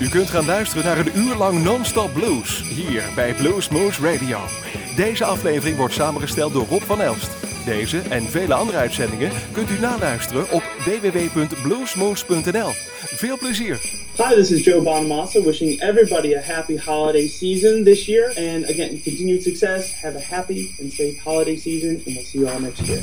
U kunt gaan luisteren naar een uur lang non-stop blues hier bij Blues Moose Radio. Deze aflevering wordt samengesteld door Rob van Elst. Deze en vele andere uitzendingen kunt u naluisteren op www.bluesmoose.nl. Veel plezier! Hi, this is Joe Bonamassa wishing everybody a happy holiday season this year. And again, continued success. Have a happy and safe holiday season, and we'll see you all next year.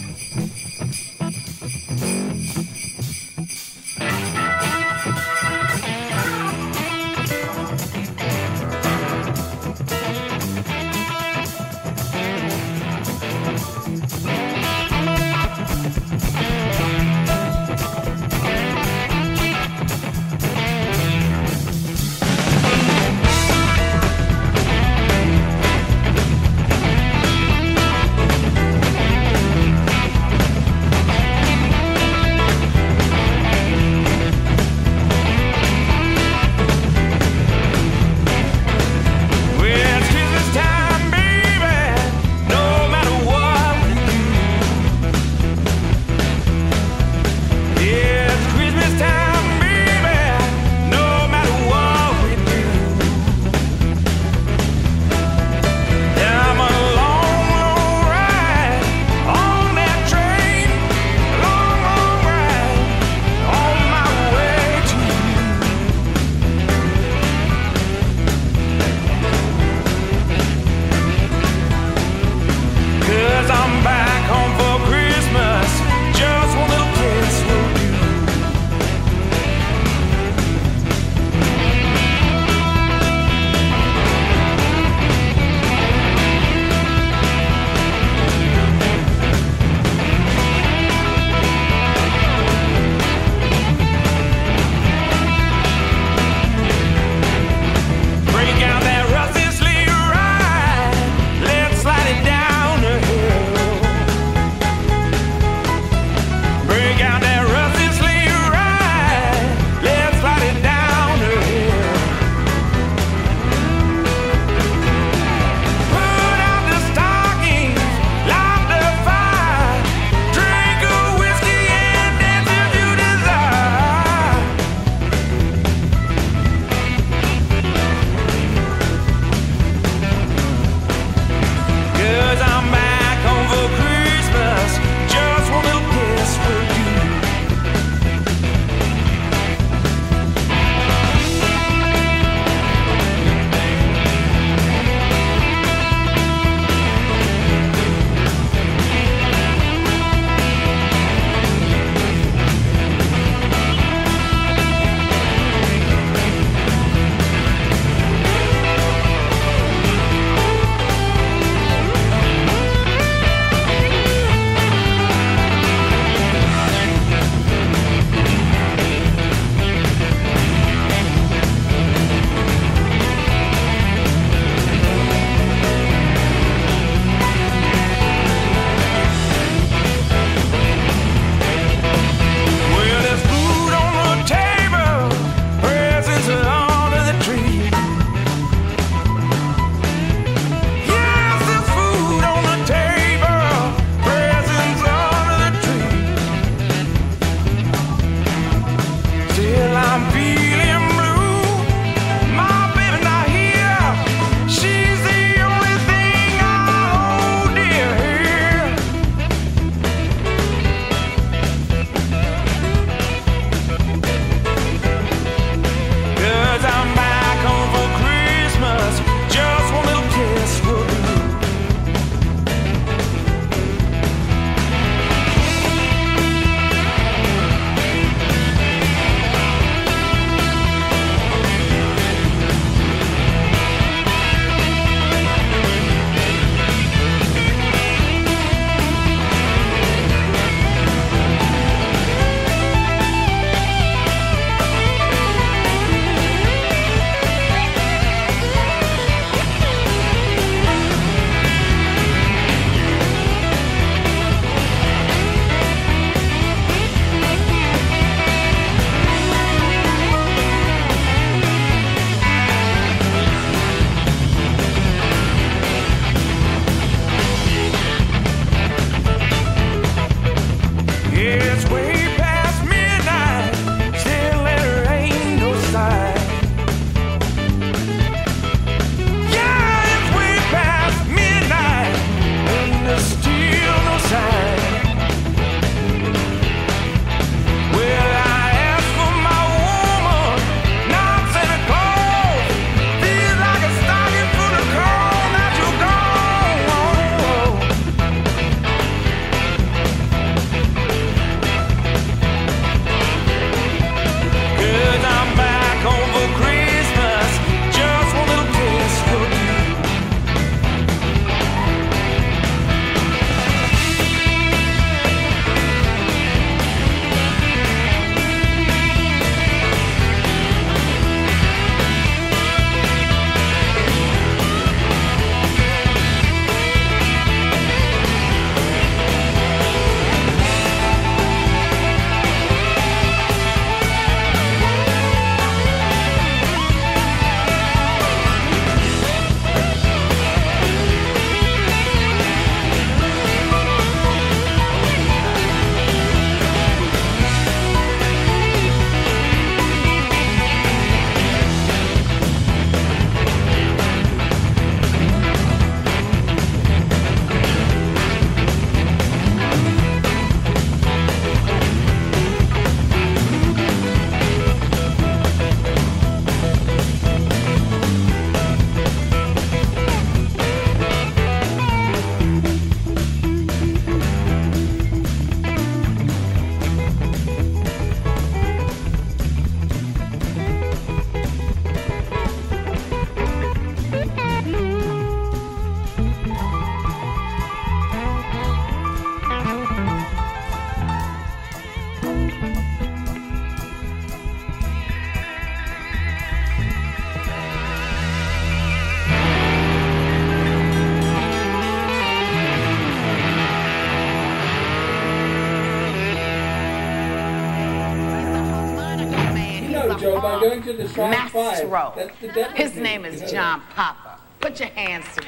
Name is John Popper. Put your hands together.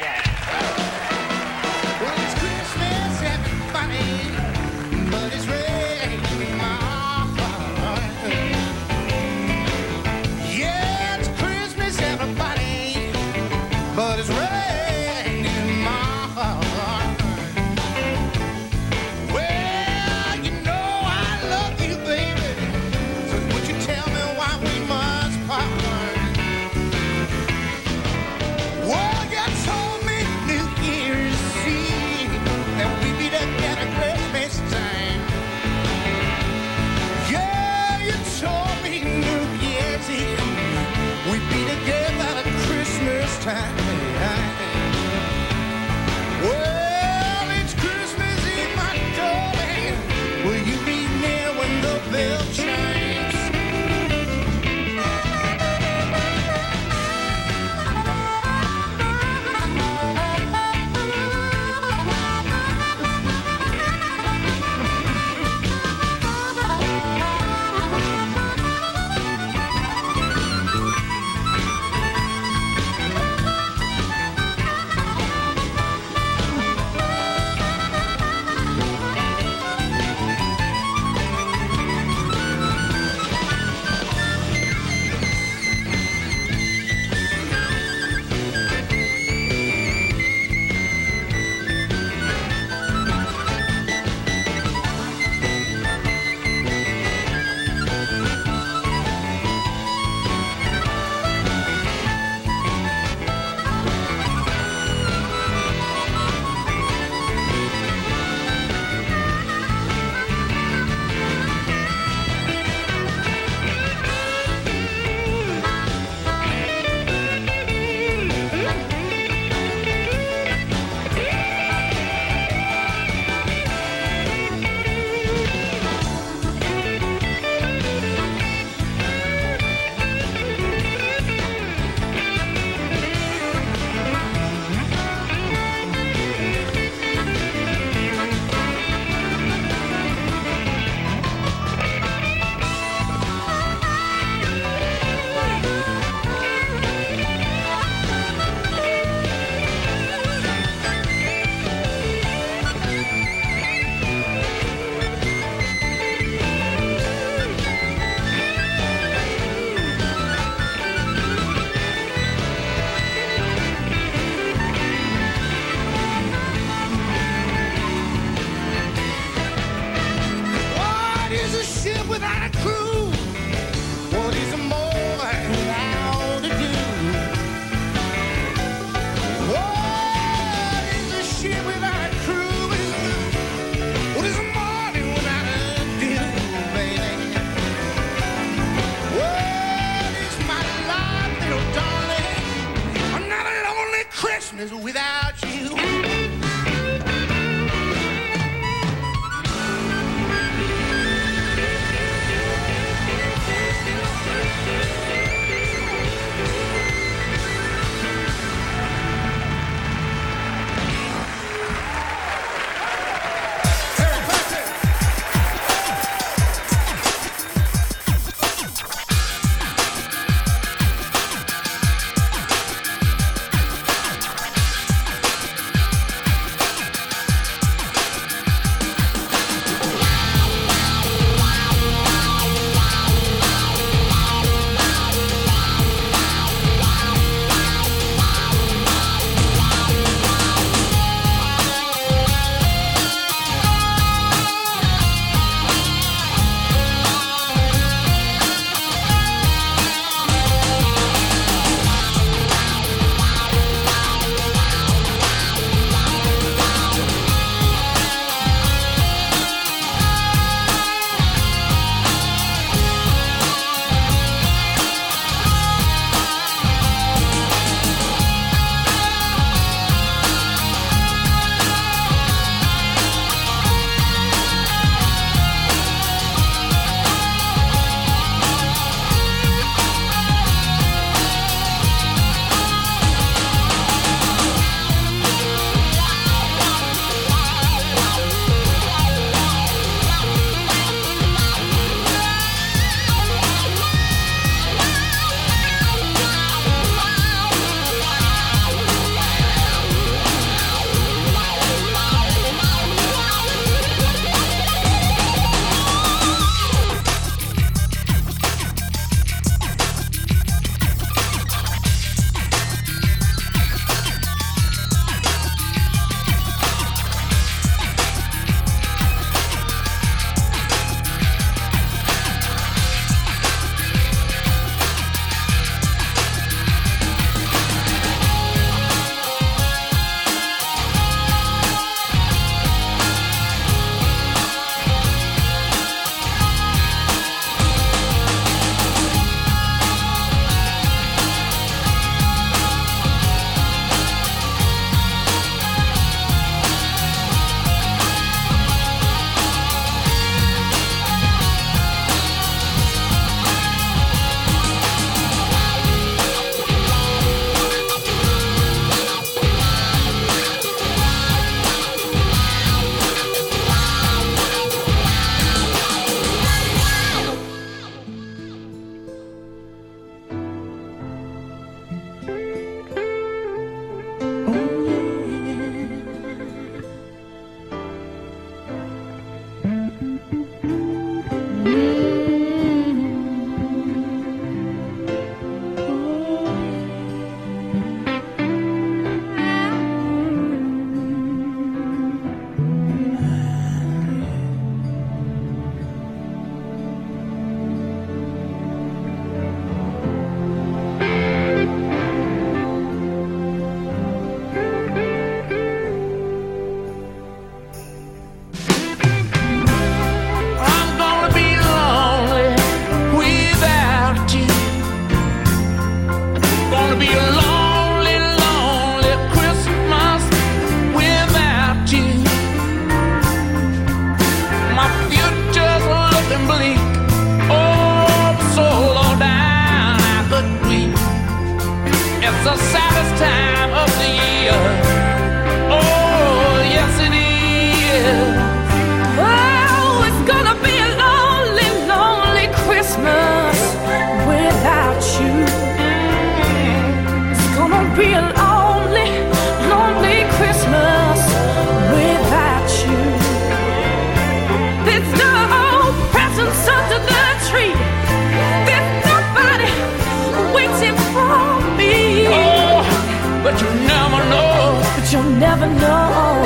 but you never know. But you never know.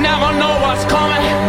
Never know what's coming.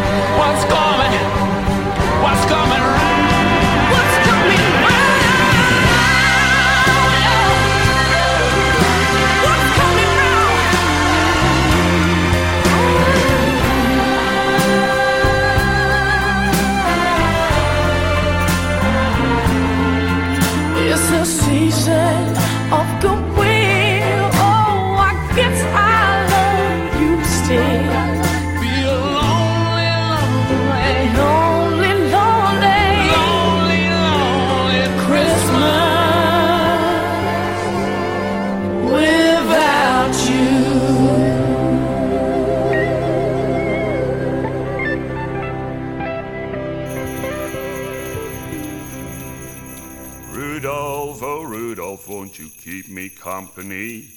keep me company.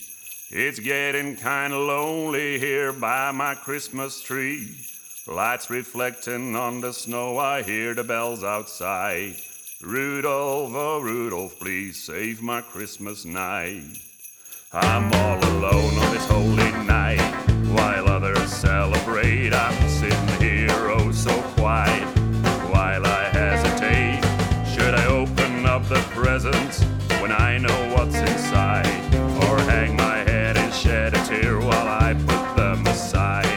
It's getting kinda lonely here by my Christmas tree. Lights reflecting on the snow, I hear the bells outside. Rudolph, oh Rudolph, please save my Christmas night. I'm all alone on this holy night, while others celebrate. I'm sitting here, oh so quiet, while I hesitate. Should I open up the presents? when I know what's inside, or hang my head and shed a tear while I put them aside.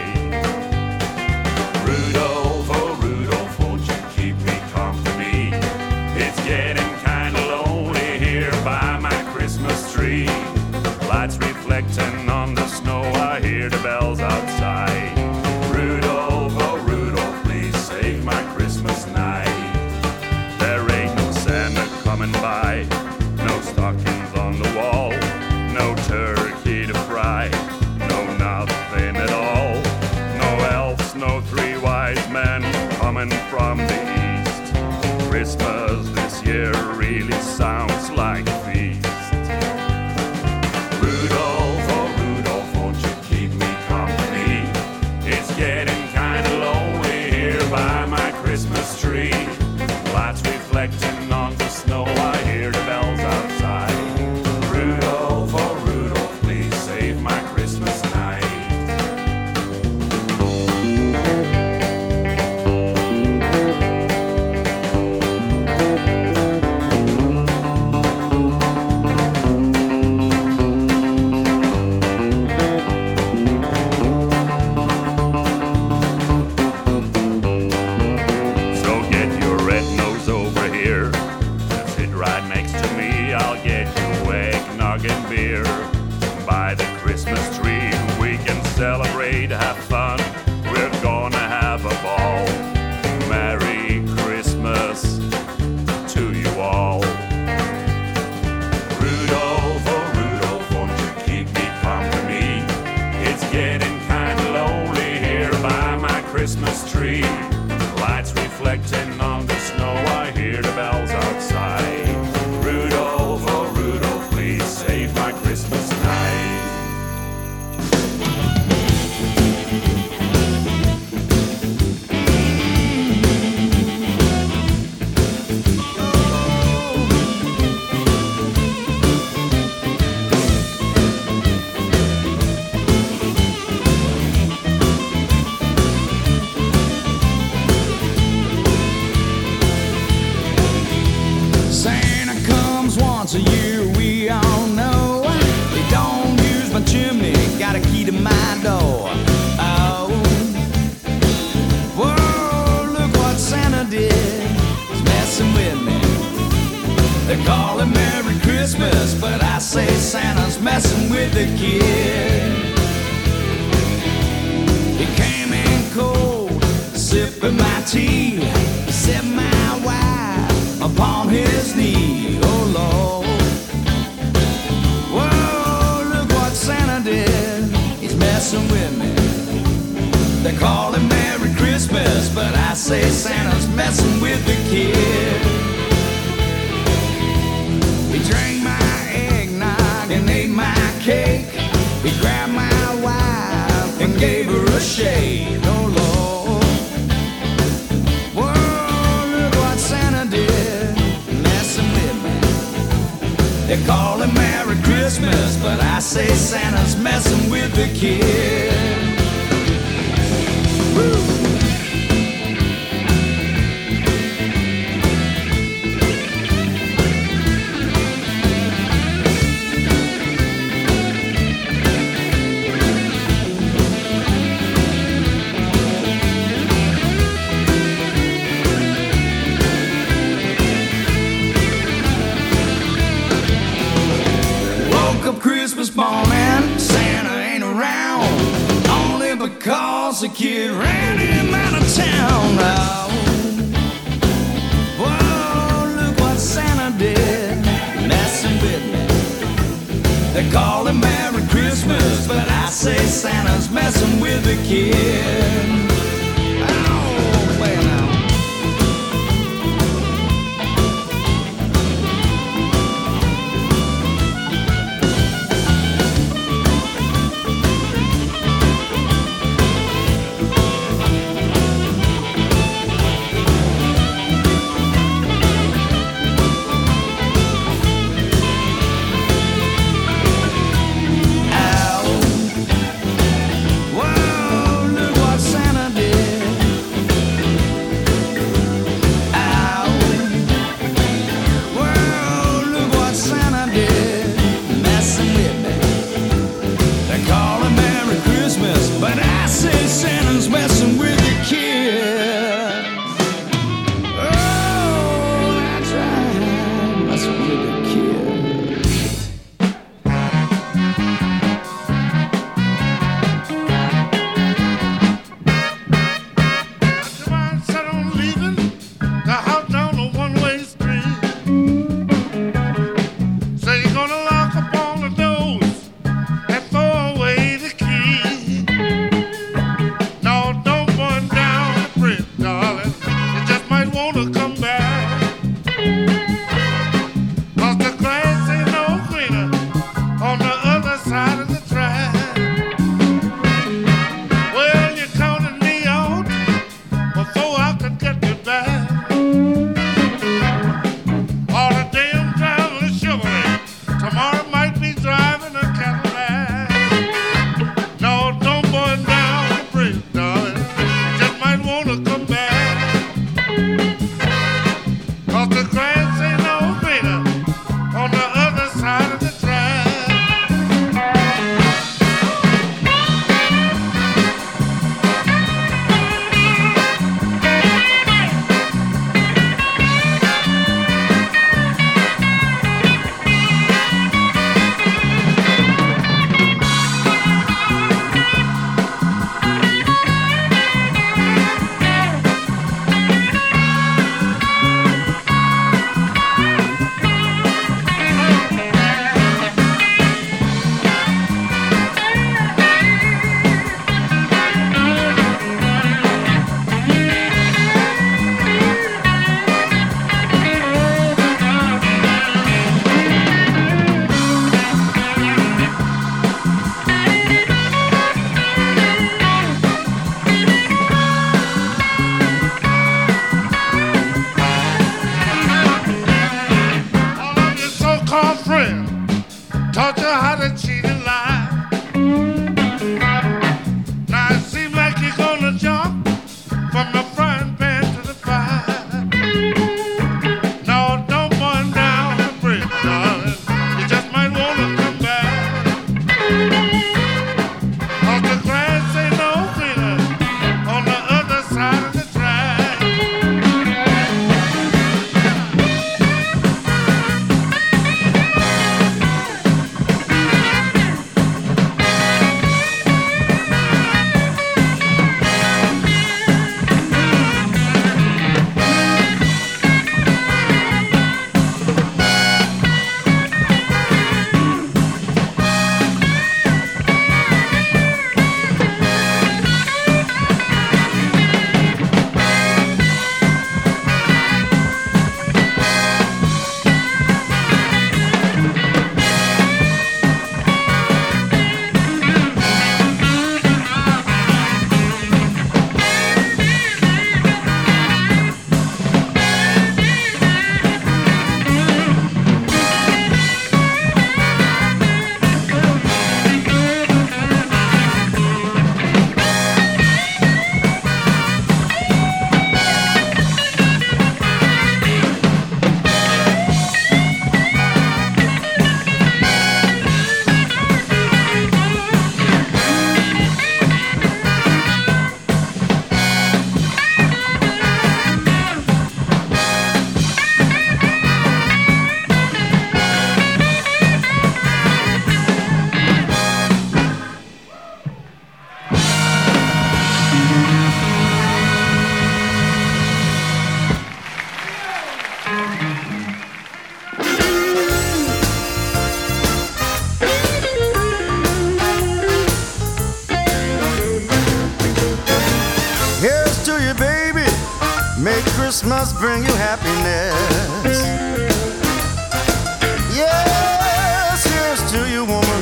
Santa's messing with the kid. Christmas bring you happiness. Yes, here's to you, woman.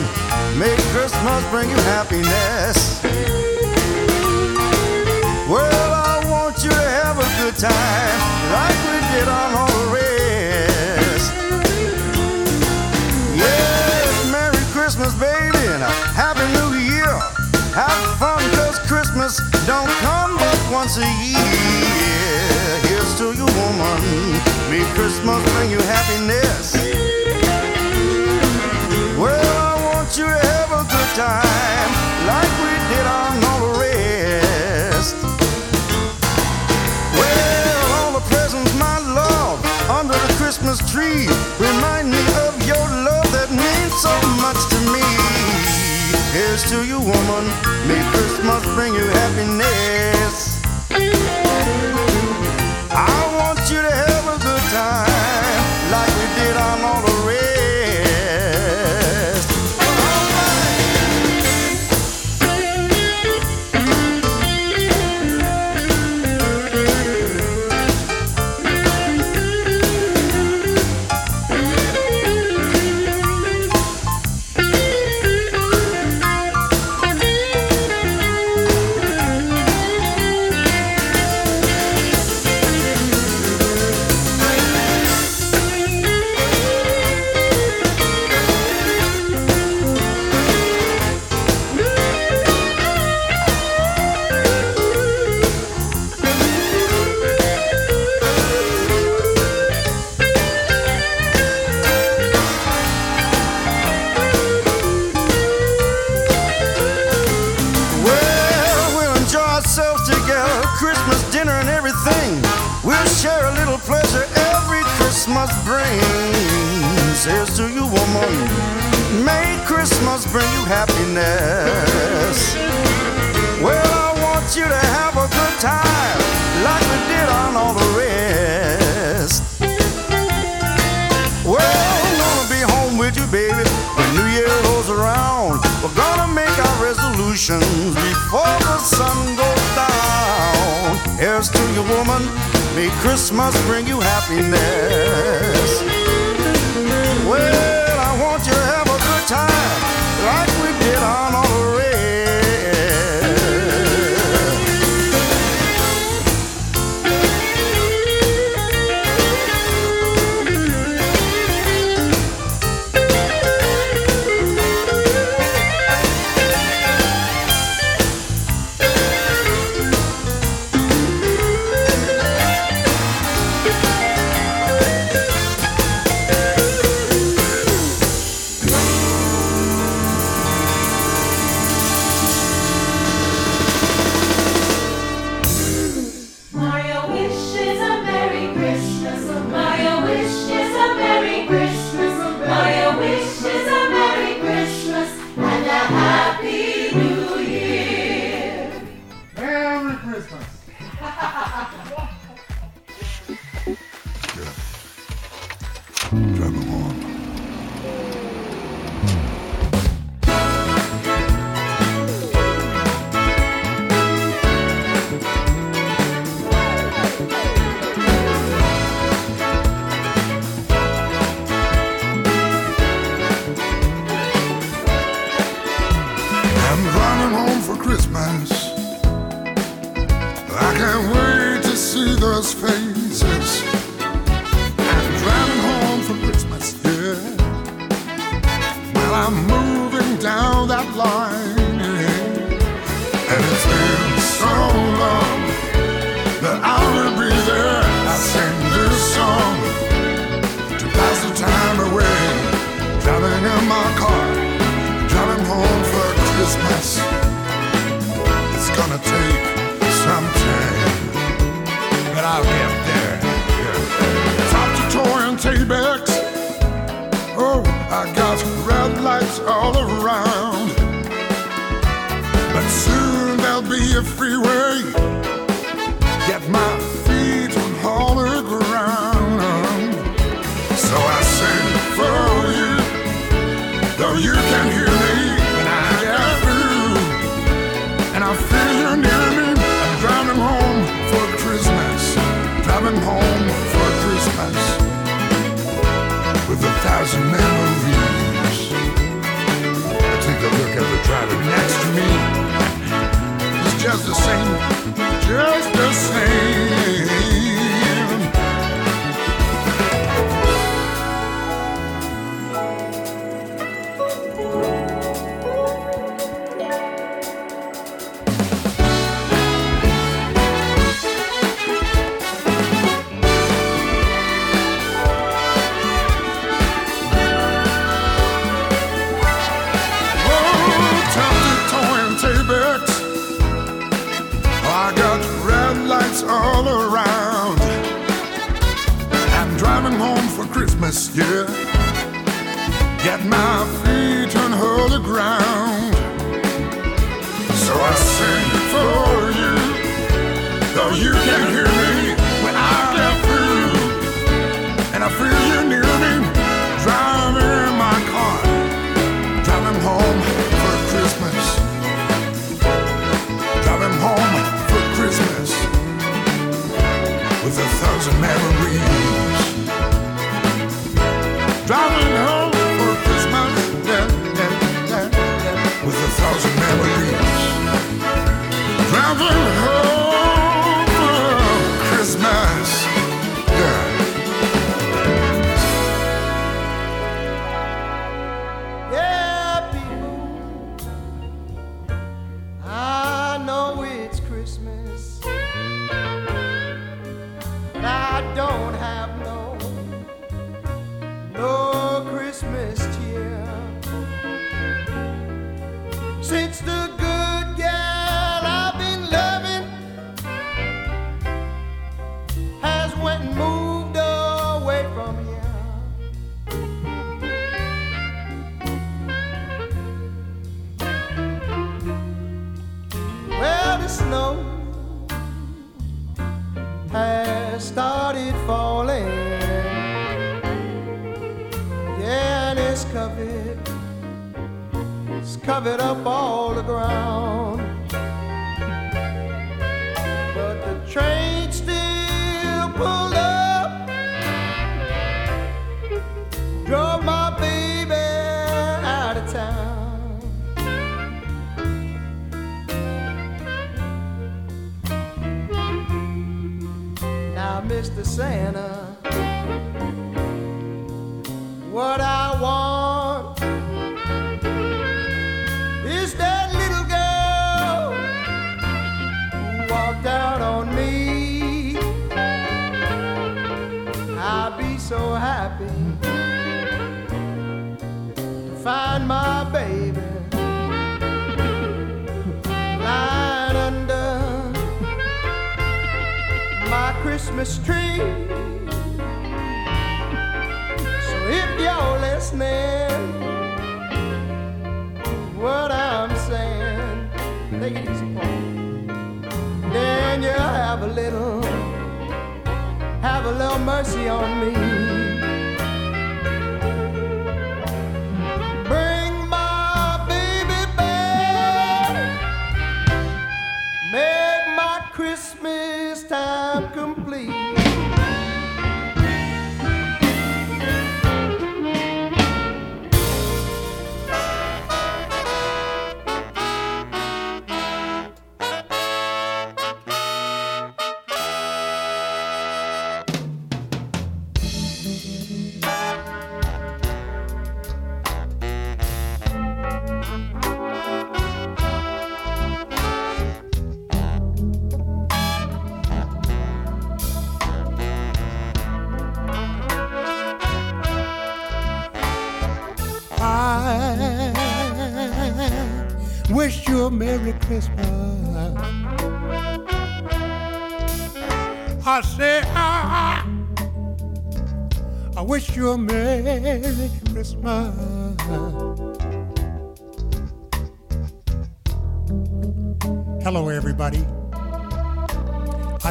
May Christmas bring you happiness. Well, I want you to have a good time like we did on all the rest. Yes, Merry Christmas, baby, and a Happy New Year. Have fun, cause Christmas don't come but once a year. To you, woman. May Christmas bring you happiness. Well, I want you to have a good time like we did on all the rest. Well, all the presents, my love, under the Christmas tree remind me of your love that means so much to me. Here's to you, woman. May Christmas bring you happiness. Happiness. Well, I want you to have a good time like we did on all the rest. Well, I'm gonna be home with you, baby, when New Year rolls around. We're gonna make our resolutions before the sun goes down. Here's to you, woman. May Christmas bring you happiness. Well, I want you to have a good time the same Yeah. Christmas tree. So if you're listening, what I'm saying, take it easy, Paul. Then you have a little, have a little mercy on me.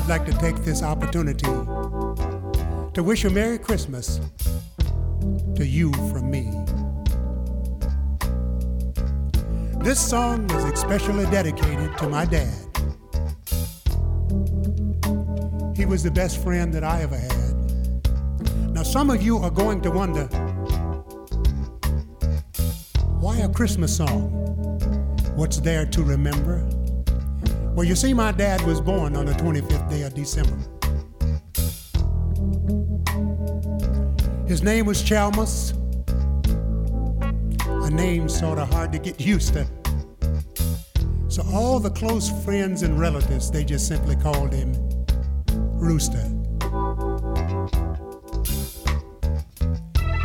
I'd like to take this opportunity to wish a Merry Christmas to you from me. This song is especially dedicated to my dad. He was the best friend that I ever had. Now, some of you are going to wonder why a Christmas song? What's there to remember? Well, you see, my dad was born on the 25th day of December. His name was Chalmers. A name sort of hard to get used to. So all the close friends and relatives, they just simply called him Rooster.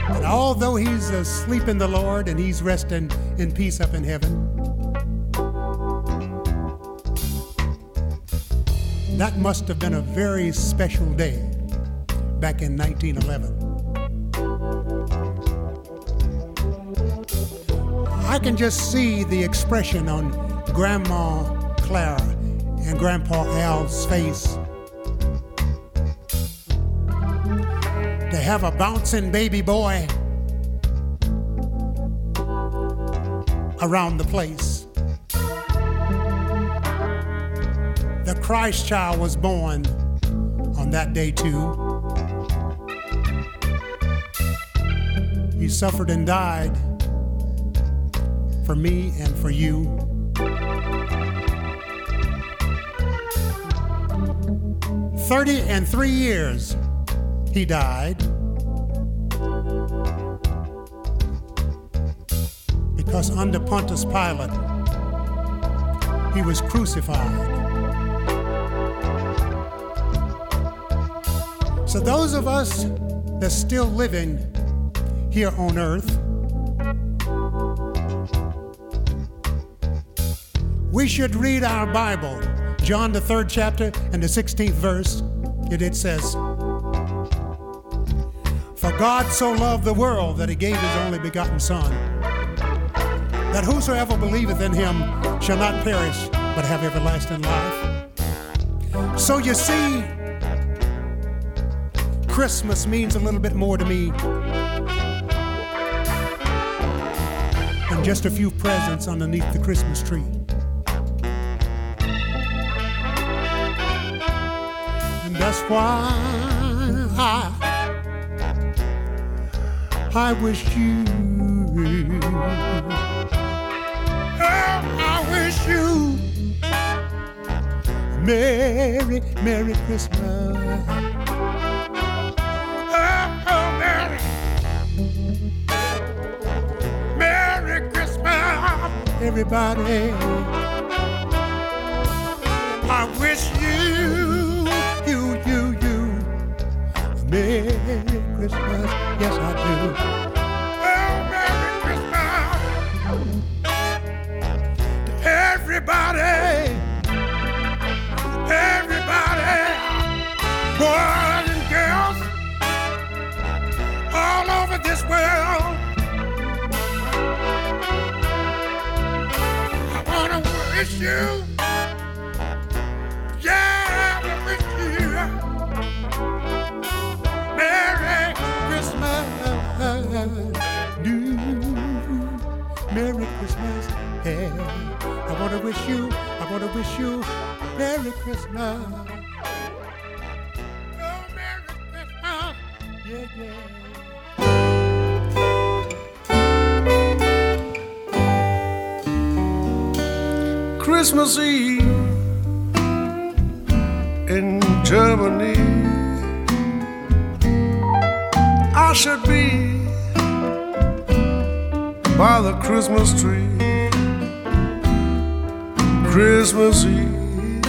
And although he's asleep in the Lord and he's resting in peace up in heaven, that must have been a very special day back in 1911. I can just see the expression on Grandma Clara and Grandpa Al's face. To have a bouncing baby boy around the place. Christ child was born on that day too. He suffered and died for me and for you. Thirty and three years he died because under Pontius Pilate he was crucified. So those of us that's still living here on earth we should read our Bible. John, the third chapter and the 16th verse, it, it says, For God so loved the world that he gave his only begotten Son, that whosoever believeth in him shall not perish, but have everlasting life. So you see, Christmas means a little bit more to me than just a few presents underneath the Christmas tree. And that's why I, I wish you, oh, I wish you Merry, Merry Christmas. Everybody. I wish you you, you, you. Merry Christmas, yes I do. Oh, Merry Christmas to everybody, everybody, boys and girls, all over this world. Wanna wish you. Yeah, I wish you Merry Christmas. Do Merry Christmas. Yeah. I want to wish you, I want to wish you Merry Christmas. Oh, Merry Christmas. Yeah, yeah. Christmas Eve in Germany. I should be by the Christmas tree. Christmas Eve.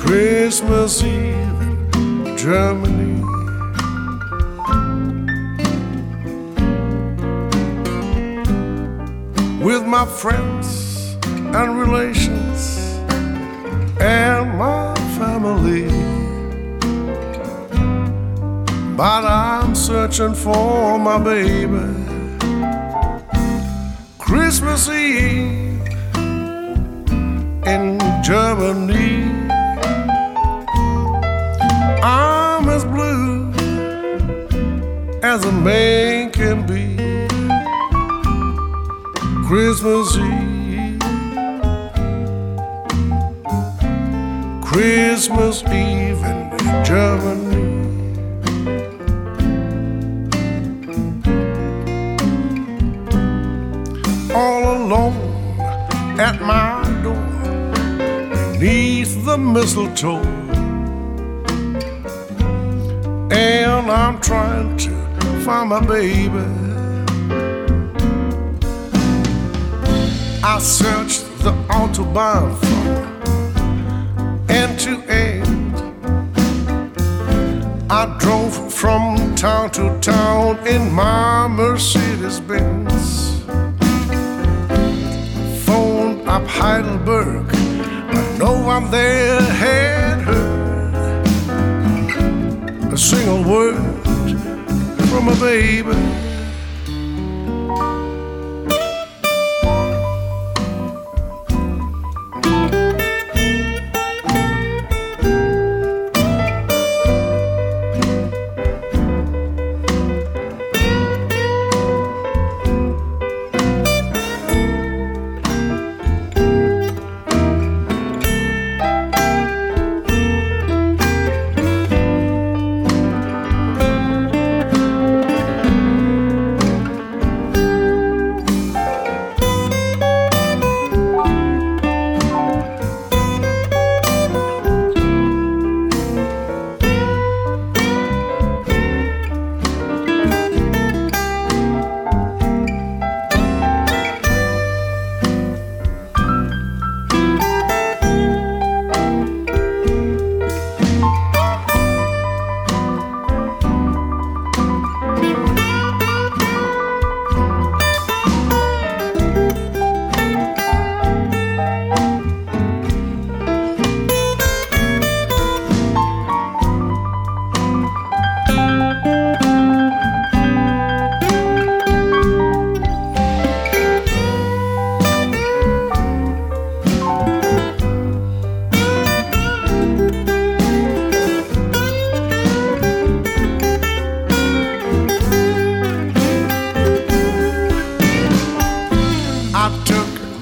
Christmas Eve in Germany. My friends and relations and my family. But I'm searching for my baby. Christmas Eve in Germany. I'm as blue as a man Christmas Eve. Christmas Eve in Germany. all alone at my door beneath the mistletoe. And I'm trying to find my baby. I searched the Autobahn from end to end. I drove from town to town in my Mercedes Benz. Phoned up Heidelberg, but no one there had heard a single word from a baby.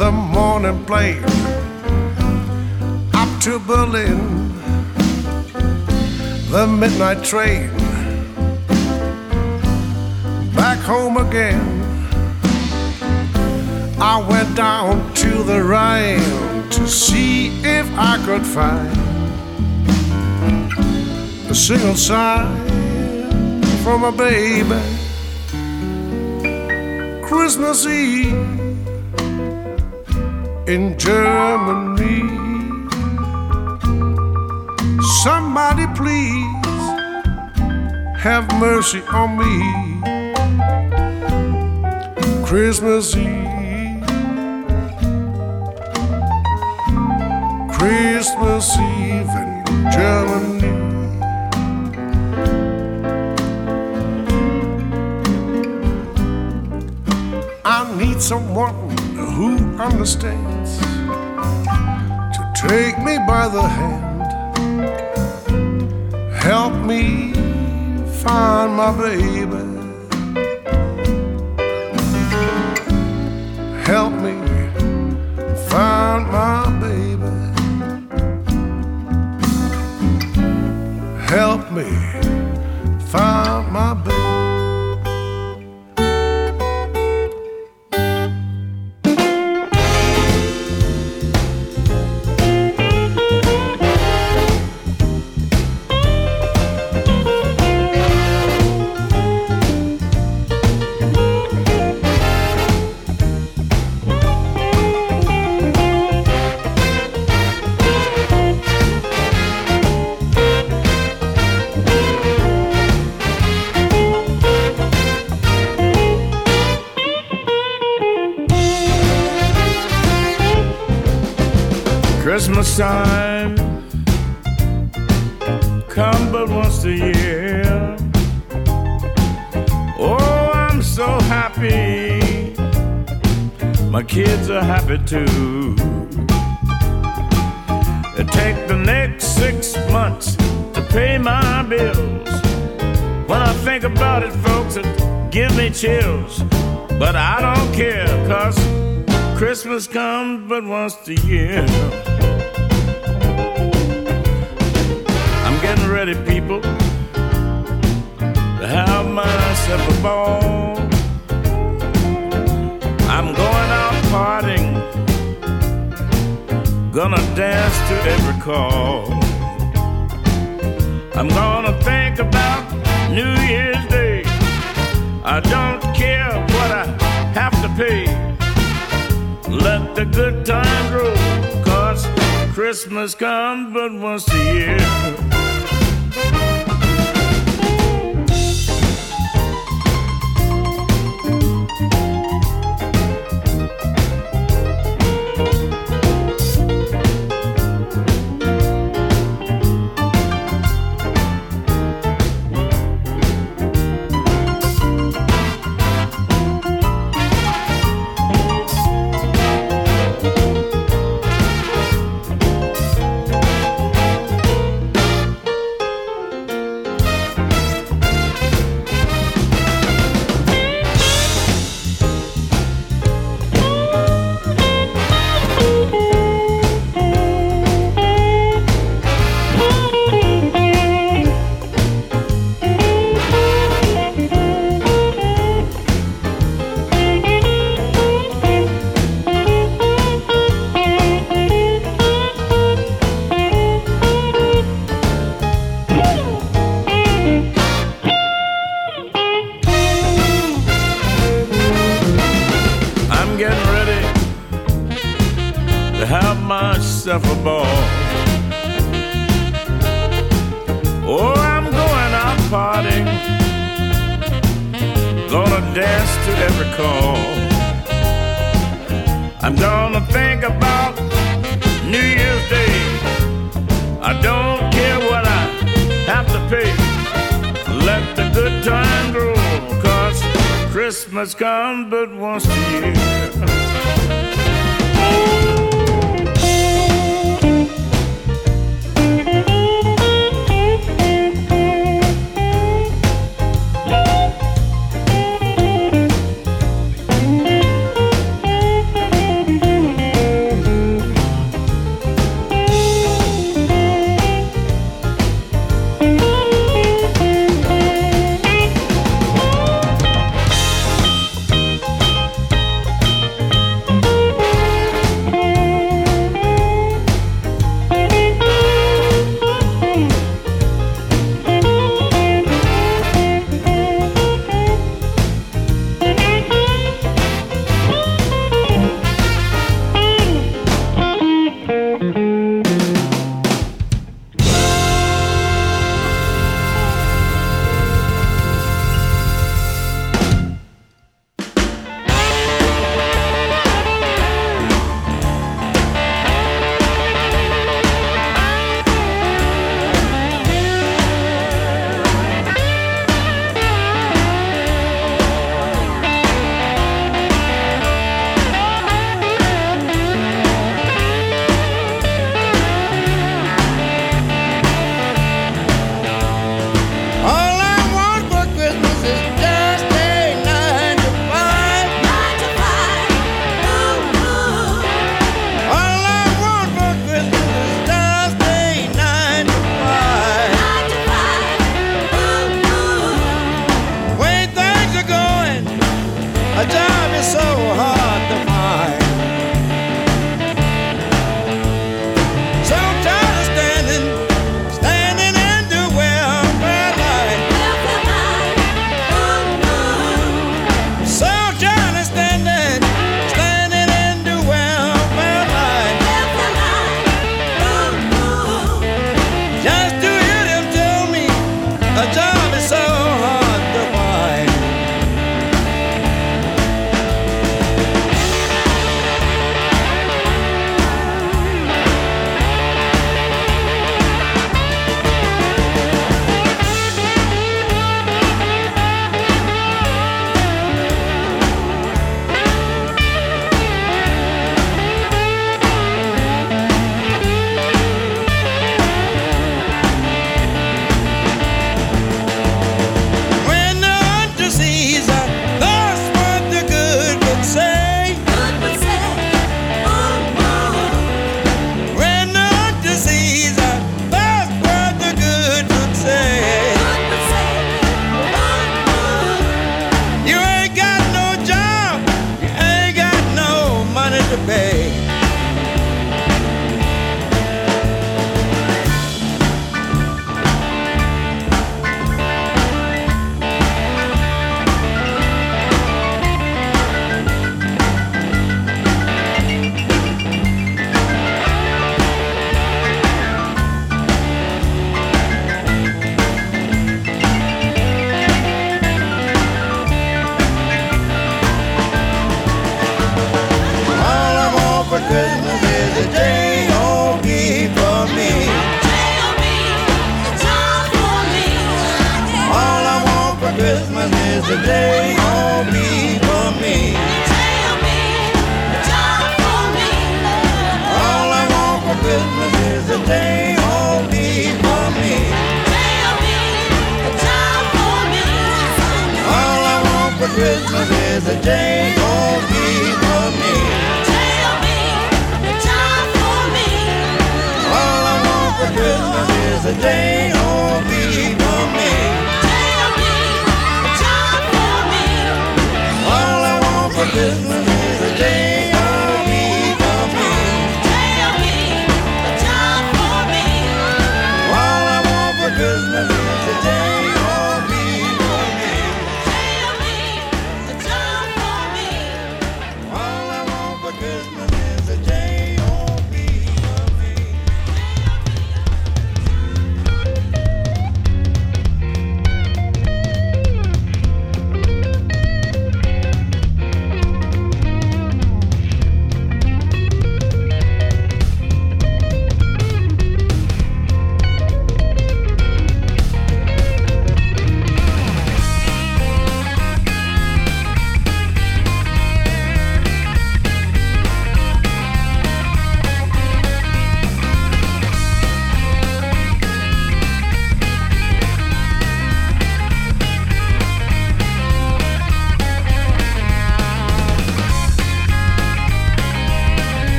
The morning plane up to Berlin, the midnight train back home again. I went down to the Rhine to see if I could find a single sign from a baby. Christmas Eve in Germany. Somebody please have mercy on me. Christmas Eve, Christmas Eve in Germany. I need someone who understands to take me by the hand, help me find my baby, Christmas time come but once a year. Oh, I'm so happy. My kids are happy too. It take the next six months to pay my bills. When I think about it, folks, it give me chills. But I don't care, cause Christmas comes but once a year. Getting ready, people, to have myself a ball. I'm going out partying, gonna dance to every call. I'm gonna think about New Year's Day. I don't care what I have to pay. Let the good time roll, cause Christmas comes but once a year. I'm